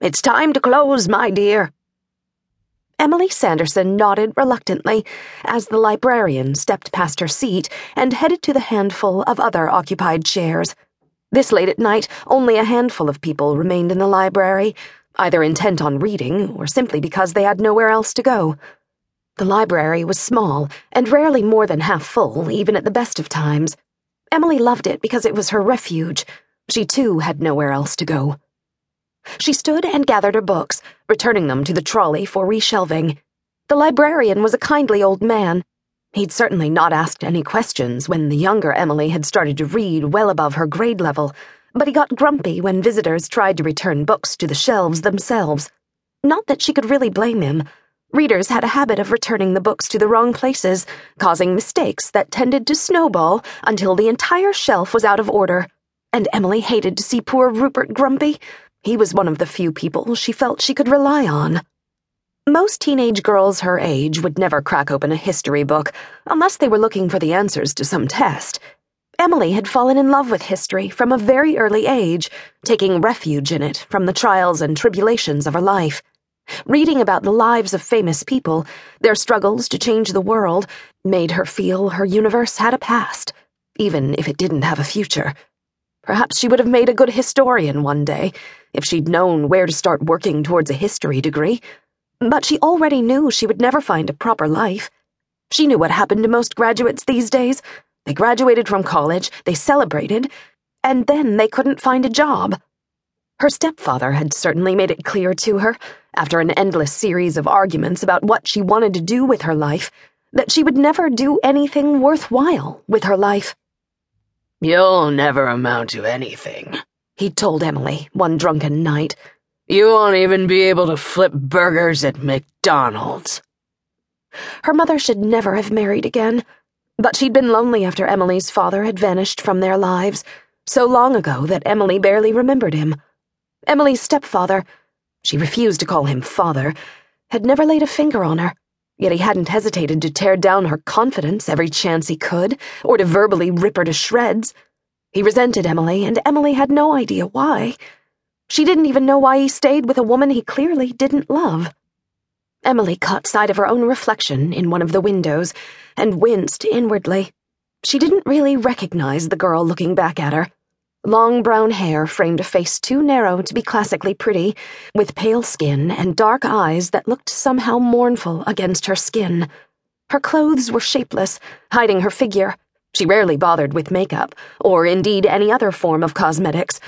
It's time to close, my dear. Emily Sanderson nodded reluctantly as the librarian stepped past her seat and headed to the handful of other occupied chairs. This late at night, only a handful of people remained in the library, either intent on reading or simply because they had nowhere else to go. The library was small and rarely more than half full, even at the best of times. Emily loved it because it was her refuge. She too had nowhere else to go. She stood and gathered her books, returning them to the trolley for reshelving. The librarian was a kindly old man. He'd certainly not asked any questions when the younger Emily had started to read well above her grade level, but he got grumpy when visitors tried to return books to the shelves themselves. Not that she could really blame him. Readers had a habit of returning the books to the wrong places, causing mistakes that tended to snowball until the entire shelf was out of order. And Emily hated to see poor Rupert grumpy. He was one of the few people she felt she could rely on. Most teenage girls her age would never crack open a history book unless they were looking for the answers to some test. Emily had fallen in love with history from a very early age, taking refuge in it from the trials and tribulations of her life. Reading about the lives of famous people, their struggles to change the world, made her feel her universe had a past, even if it didn't have a future. Perhaps she would have made a good historian one day, if she'd known where to start working towards a history degree. But she already knew she would never find a proper life. She knew what happened to most graduates these days. They graduated from college, they celebrated, and then they couldn't find a job. Her stepfather had certainly made it clear to her, after an endless series of arguments about what she wanted to do with her life, that she would never do anything worthwhile with her life. You'll never amount to anything, he told Emily one drunken night. You won't even be able to flip burgers at McDonald's. Her mother should never have married again, but she'd been lonely after Emily's father had vanished from their lives, so long ago that Emily barely remembered him. Emily's stepfather, she refused to call him father, had never laid a finger on her, yet he hadn't hesitated to tear down her confidence every chance he could, or to verbally rip her to shreds. He resented Emily, and Emily had no idea why. She didn't even know why he stayed with a woman he clearly didn't love. Emily caught sight of her own reflection in one of the windows and winced inwardly. She didn't really recognize the girl looking back at her. Long brown hair framed a face too narrow to be classically pretty, with pale skin and dark eyes that looked somehow mournful against her skin. Her clothes were shapeless, hiding her figure. She rarely bothered with makeup, or indeed any other form of cosmetics.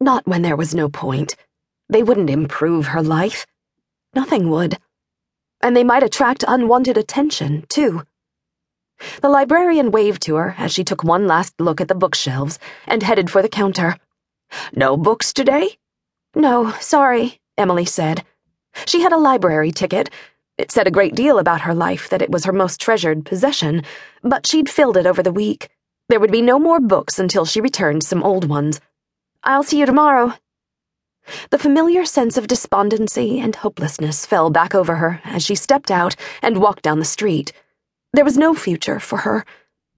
Not when there was no point. They wouldn't improve her life. Nothing would. And they might attract unwanted attention, too. The librarian waved to her as she took one last look at the bookshelves and headed for the counter. No books today? No, sorry, Emily said. She had a library ticket. It said a great deal about her life that it was her most treasured possession, but she'd filled it over the week. There would be no more books until she returned some old ones. I'll see you tomorrow. The familiar sense of despondency and hopelessness fell back over her as she stepped out and walked down the street. There was no future for her,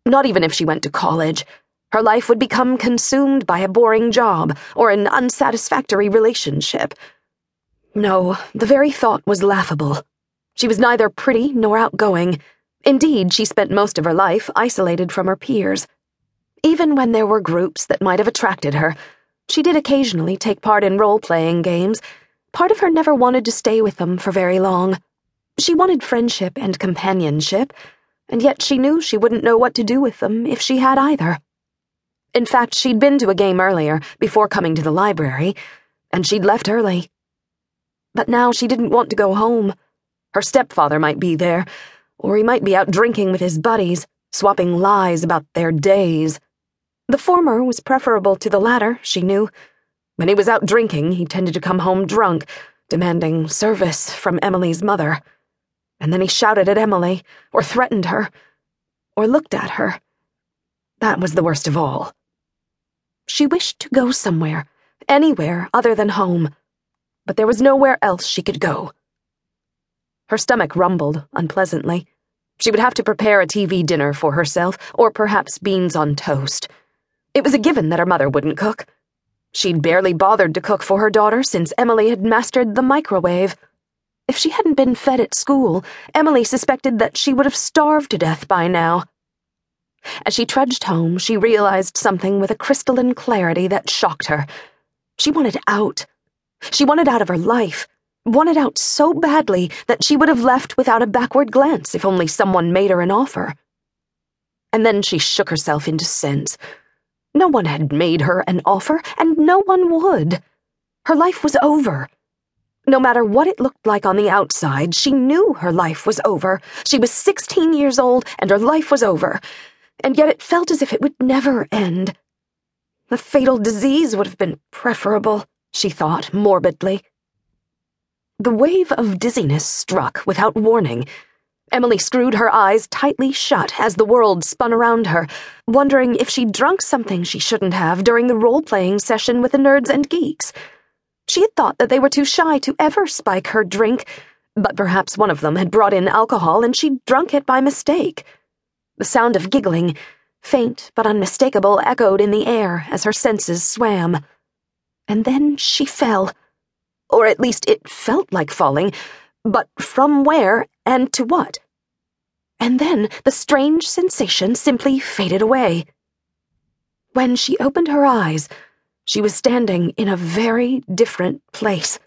not even if she went to college. Her life would become consumed by a boring job or an unsatisfactory relationship. No, the very thought was laughable. She was neither pretty nor outgoing. Indeed, she spent most of her life isolated from her peers. Even when there were groups that might have attracted her, she did occasionally take part in role playing games. Part of her never wanted to stay with them for very long. She wanted friendship and companionship and yet she knew she wouldn't know what to do with them if she had either. In fact, she'd been to a game earlier, before coming to the library, and she'd left early. But now she didn't want to go home. Her stepfather might be there, or he might be out drinking with his buddies, swapping lies about their days. The former was preferable to the latter, she knew. When he was out drinking, he tended to come home drunk, demanding service from Emily's mother and then he shouted at Emily, or threatened her, or looked at her. That was the worst of all. She wished to go somewhere, anywhere other than home, but there was nowhere else she could go. Her stomach rumbled unpleasantly. She would have to prepare a TV dinner for herself, or perhaps beans on toast. It was a given that her mother wouldn't cook. She'd barely bothered to cook for her daughter since Emily had mastered the microwave. If she hadn't been fed at school, Emily suspected that she would have starved to death by now. As she trudged home, she realized something with a crystalline clarity that shocked her. She wanted out. She wanted out of her life, wanted out so badly that she would have left without a backward glance if only someone made her an offer. And then she shook herself into sense. No one had made her an offer, and no one would. Her life was over. No matter what it looked like on the outside, she knew her life was over. She was 16 years old, and her life was over. And yet it felt as if it would never end. The fatal disease would have been preferable, she thought morbidly. The wave of dizziness struck without warning. Emily screwed her eyes tightly shut as the world spun around her, wondering if she'd drunk something she shouldn't have during the role playing session with the nerds and geeks. She had thought that they were too shy to ever spike her drink, but perhaps one of them had brought in alcohol and she'd drunk it by mistake. The sound of giggling, faint but unmistakable, echoed in the air as her senses swam. And then she fell. Or at least it felt like falling but from where and to what? And then the strange sensation simply faded away. When she opened her eyes, she was standing in a very different place.